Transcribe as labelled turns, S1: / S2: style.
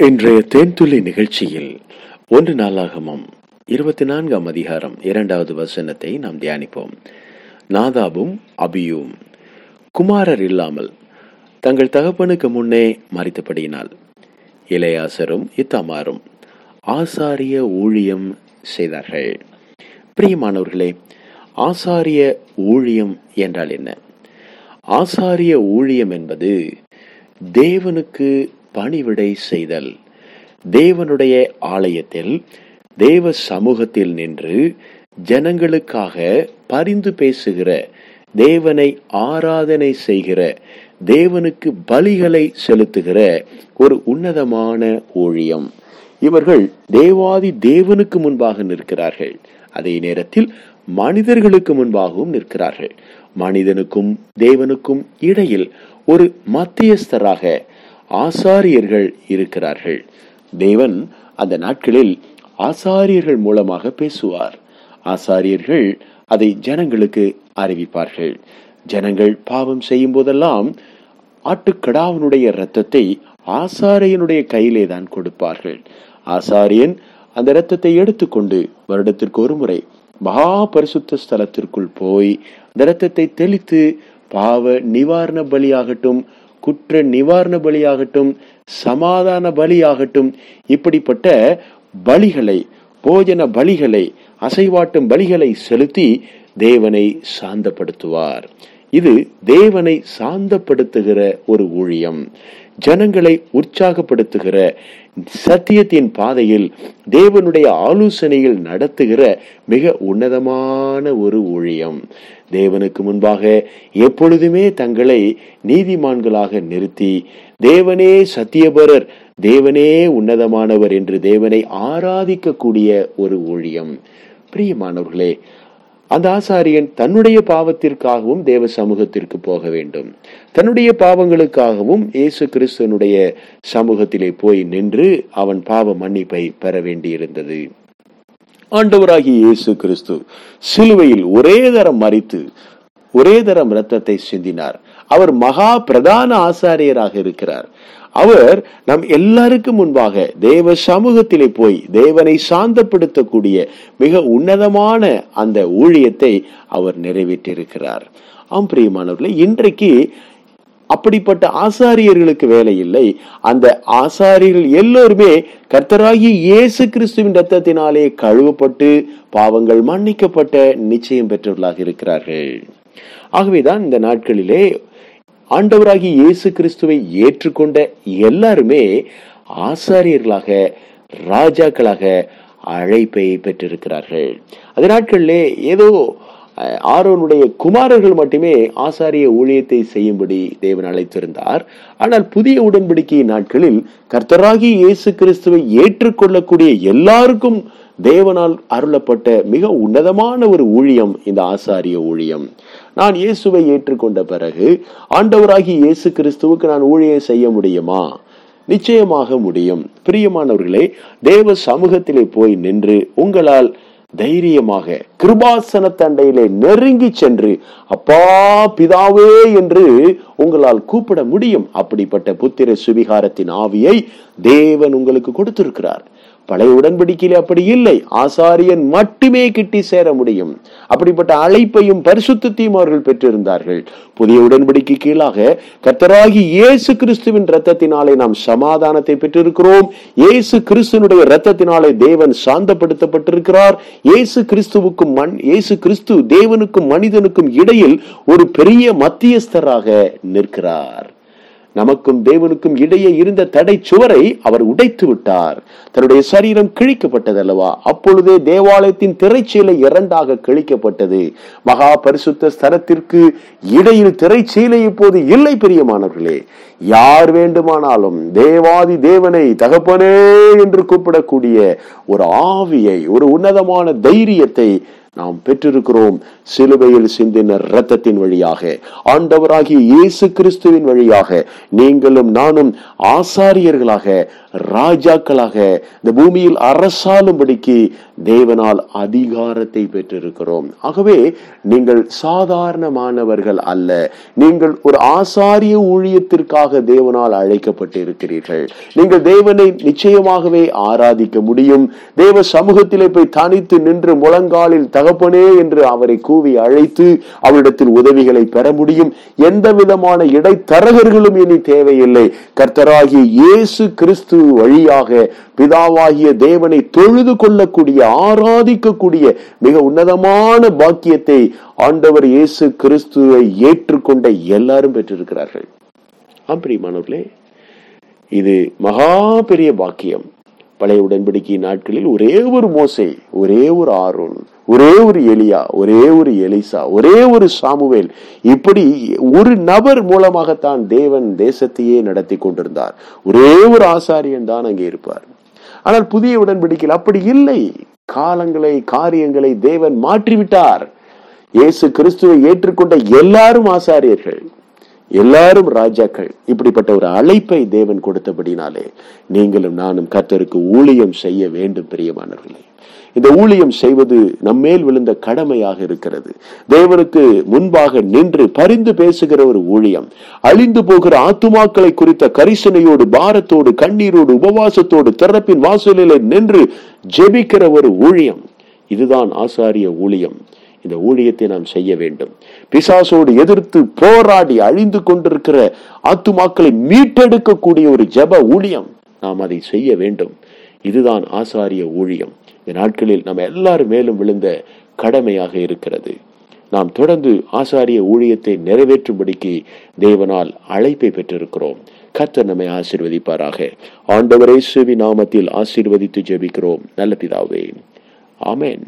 S1: இன்றைய தேன்துளி நிகழ்ச்சியில் ஒன்று நாளாகமம் இருபத்தி நான்காம் அதிகாரம் இரண்டாவது வசனத்தை நாம் தியானிப்போம். நாதாபும் அபியும் குமாரர் இல்லாமல் தங்கள் தகப்பனுக்கு முன்னே மறித்தபடியினால் இளையாசரும் இத்தாமாரும் ஆசாரிய ஊழியம் செய்தார்கள். பிரியமானவர்களே ஆசாரிய ஊழியம் என்றால் என்ன? ஆசாரிய ஊழியம் என்பது தேவனுக்கு பணிவிடை செய்தல். தேவனுடைய ஆலயத்தில் தேவ சமூகத்தில் நின்று ஜனங்களுக்காக பரிந்து பேசுகிற தேவனை ஆராதனை செய்கிற தேவனுக்கு பலிகளை செலுத்துகிற ஒரு உன்னதமான ஊழியம். இவர்கள் தேவாதி தேவனுக்கு முன்பாக நிற்கிறார்கள். அதே நேரத்தில் மனிதர்களுக்கு முன்பாகவும் நிற்கிறார்கள். மனிதனுக்கும் தேவனுக்கும் இடையில் ஒரு மத்தியஸ்தராக ஆசாரியர்கள் இருக்கிறார்கள். தேவன் அந்த நாட்களில் ஆசாரியர்கள் மூலமாக பேசுவார். ஆசாரியர்கள் அதை ஜனங்களுக்கு அறிவிப்பார்கள். ஜனங்கள் பாவம் செய்யும் போதெல்லாம் ஆட்டுக்கடாவனுடைய இரத்தத்தை ஆசாரியனுடைய கையிலே தான் கொடுப்பார்கள். ஆசாரியன் அந்த இரத்தத்தை எடுத்துக்கொண்டு வருடத்திற்கு ஒரு முறை மகா பரிசுத்த ஸ்தலத்திற்குள் போய் அந்த இரத்தத்தை தெளித்து பாவ நிவாரண பலியாகட்டும் குற்ற நிவாரண பலியாகட்டும் சமாதான பலியாகட்டும் இப்படிப்பட்ட பலிகளை போஜன பலிகளை அசைவாட்டும் பலிகளை செலுத்தி தேவனை சாந்தப்படுத்துவார். இது தேவனை சாந்தப்படுத்துகிற ஒரு ஊழியம். ஜனங்களை உற்சாகப்படுத்துகிற சத்தியத்தின் பாதையில் தேவனுடைய ஆலோசனையில் நடத்துகிற மிக உன்னதமான ஒரு ஊழியம். தேவனுக்கு முன்பாக எப்பொழுதுமே தங்களை நீதிமான்களாக நிறுத்தி தேவனே சத்தியபரர் தேவனே உன்னதமானவர் என்று தேவனை ஆராதிக்கக்கூடிய ஒரு ஊழியம். பிரியமானவர்களே அந்த ஆசாரியன் தன்னுடைய பாவத்திற்காகவும் தேவ சமூகத்திற்கு போக வேண்டும். தன்னுடைய பாவங்களுக்காகவும் இயேசு கிறிஸ்துவனுடைய சமூகத்திலே போய் நின்று அவன் பாவ மன்னிப்பை பெற வேண்டியிருந்தது. ஆண்டவராகிய இயேசு கிறிஸ்து சிலுவையில் ஒரே தரம் மறித்து ஒரே தரம் இரத்தத்தை சிந்தினார். அவர் மகா பிரதான ஆசாரியராக இருக்கிறார். அவர் நம் எல்லாருக்கும் முன்பாக தேவ சமூகத்திலே போய் தேவனை சாந்தப்படுத்தக்கூடிய மிக உன்னதமான அந்த ஊழியத்தை அவர் நிறைவேற்றியிருக்கிறார். ஆம் பிரியமானவர்களே இன்றைக்கு அப்படிப்பட்ட ஆசாரியர்களுக்கு வேலை இல்லை. அந்த ஆசாரியர்கள் எல்லோருமே கர்த்தராகி இயேசு கிறிஸ்துவின் ரத்தத்தினாலே கழுவப்பட்டு பாவங்கள் மன்னிக்கப்பட்ட நிச்சயம் பெற்றவர்களாக இருக்கிறார்கள். ஆகவேதான் இந்த நாட்களிலே ஆண்டவராகி இயேசு கிறிஸ்துவை ஏற்றுக்கொண்ட எல்லாருமே ஆசாரியர்களாக ராஜாக்களாக அழைப்பை பெற்றிருக்கிறார்கள். அது நாட்களிலே ஏதோ ஆரோனுடைய குமாரர்கள் மட்டுமே ஆசாரிய ஊழியத்தை செய்யும்படி தேவன் அழைத்திருந்தார். ஆனால் புதிய உடன்படிக்கை நாட்களில் கர்த்தராகி இயேசு கிறிஸ்துவை ஏற்றுக்கொள்ளக்கூடிய எல்லாருக்கும் தேவனால் அருளப்பட்ட மிக உன்னதமான ஒரு ஊழியம் இந்த ஆசாரிய ஊழியம். நான் இயேசுவை ஏற்றுக்கொண்ட பிறகு ஆண்டவராகி இயேசு கிறிஸ்துவுக்கு நான் ஊழியம் செய்ய முடியுமா? நிச்சயமாக முடியும். பிரியமானவர்களே தேவ சமூகத்திலே போய் நின்று உங்களால் தைரியமாக கிருபாசன தண்டையிலே நெருங்கி சென்று அப்பா பிதாவே என்று உங்களால் கூப்பிட முடியும். அப்படிப்பட்ட புத்திர சுவிகாரத்தின் ஆவியை தேவன் உங்களுக்கு கொடுத்திருக்கிறார். பழைய உடன்படிக்கையில் அப்படி இல்லை. ஆசாரியன் மட்டுமே கிட்டி சேர முடியும். அப்படிப்பட்ட அழைப்பையும் பரிசுத்தையும் அவர்கள் பெற்றிருந்தார்கள். புதிய உடன்படிக்கை கீழாக கத்தராகி இயேசு கிறிஸ்துவின் ரத்தத்தினாலே நாம் சமாதானத்தை பெற்றிருக்கிறோம். இயேசு கிறிஸ்துனுடைய ரத்தத்தினாலே தேவன் சாந்தப்படுத்தப்பட்டிருக்கிறார். இயேசு கிறிஸ்துவுக்கும் மண் இயேசு கிறிஸ்து தேவனுக்கும் மனிதனுக்கும் இடையில் ஒரு பெரிய மத்தியஸ்தராக நிற்கிறார். நமக்கும் தேவனுக்கும் இடையே இருந்த தடை சுவரை அவர் உடைத்து விட்டார். தன்னுடைய சரீரம் கிழிக்கப்பட்டதல்லவா? அப்பொழுதே தேவாலயத்தின் திரைச்சீலை இரண்டாக கிழிக்கப்பட்டது. மகா பரிசுத்த ஸ்தலத்திற்கு இடையில் திரைச்சீலை இப்போது இல்லை பெரியமானவர்களே. யார் வேண்டுமானாலும் தேவாதி தேவனை தகப்பனே என்று கூப்பிடக்கூடிய ஒரு ஆவியை ஒரு உன்னதமான தைரியத்தை நாம் பெற்றிருக்கிறோம் சிலுவையில் சிந்தின இரத்தத்தின் வழியாக. ஆண்டவராகிய இயேசு கிறிஸ்துவின் வழியாக. நீங்களும் நானும் ஆசாரியர்களாக ராஜாக்களாக இந்த பூமியில் அரசாளும்படிக்கு தேவனால் அதிகாரத்தை பெற்றிருக்கிறோம். ஆகவே நீங்கள் சாதாரணமானவர்கள் அல்ல. நீங்கள் ஒரு ஆசாரிய ஊழியத்திற்காக தேவனால் அழைக்கப்பட்டு இருக்கிறீர்கள் நீங்கள் தேவனை நிச்சயமாகவே ஆராதிக்க முடியும். தேவ சமூகத்திலே போய் தனித்து நின்று முழங்காலில் தகப்பனே என்று அவரை கூவி அழைத்து அவரிடத்தில் உதவிகளை பெற முடியும். எந்த விதமான இடைத்தரகர்களும் இனி தேவையில்லை. கர்த்தராகி இயேசு கிறிஸ்து வழியாக பிதாவாகிய தேவனை தொழுது கொள்ளக்கூடிய ஆராதிக்கக்கூடிய மிக உன்னதமான பாக்கியத்தை ஆண்டவர் இயேசு கிறிஸ்துவை ஏற்றுக்கொண்ட எல்லாரும் பெற்றிருக்கிறார்கள். ஆம்பிரியமானவர்களே இது மகா பெரிய பாக்கியம். பழைய உடன்படிக்கை நாட்களில் ஒரே ஒரு மோசை ஒரே ஒரு ஆரோன். ஒரே ஒரு எலியா ஒரே ஒரு எலிசா ஒரே ஒரு சாமுவேல். இப்படி ஒரு நபர் மூலமாகத்தான் தேவன் தேசத்தையே நடத்தி கொண்டிருந்தார். ஒரே ஒரு ஆசாரியன் தான் அங்கே இருப்பார். ஆனால் புதிய உடன்படிக்கையில் அப்படி இல்லை. காலங்களை காரியங்களை தேவன் மாற்றிவிட்டார். இயேசு கிறிஸ்துவை ஏற்றுக்கொண்ட எல்லாரும் ஆசாரியர்கள். எல்லாரும் ராஜாக்கள். இப்படிப்பட்ட ஒரு அழைப்பை தேவன் கொடுத்தபடினாலே நீங்களும் நானும் கர்த்தருக்கு ஊழியம் செய்ய வேண்டும் பிரியமானவர்களே. இந்த ஊழியம் செய்வது நம்மேல் விழுந்த கடமையாக இருக்கிறது. தேவனுக்கு முன்பாக நின்று பரிந்து பேசுகிற ஒரு ஊழியம் அழிந்து போகிற ஆத்துமாக்களை குறித்த கரிசனையோடு பாரத்தோடு கண்ணீரோடு உபவாசத்தோடு திறப்பின் வாசலில் நின்று ஜெபிக்கிற ஒரு ஊழியம். இதுதான் ஆசாரிய ஊழியம். இந்த ஊழியத்தை நாம் செய்ய வேண்டும். பிசாசோடு எதிர்த்து போராடி அழிந்து கொண்டிருக்கிற ஆத்துமாக்களை மீட்டெடுக்கக்கூடிய ஒரு ஜெப ஊழியம் நாம் அதை செய்ய வேண்டும். இதுதான் ஆசாரிய ஊழியம். இந்த நாட்களில் நம்ம எல்லாரும் மேலும் விழுந்த கடமையாக இருக்கிறது. நாம் தொடர்ந்து ஆசாரிய ஊழியத்தை நிறைவேற்றும்படிக்கு தேவனால் அழைப்பை பெற்றிருக்கிறோம். கர்த்தர் நம்மை ஆசிர்வதிப்பாராக. ஆண்டவரே சுவி நாமத்தில் ஆசீர்வதித்து ஜெபிக்கிறோம். நல்ல பிதாவே. ஆமேன்.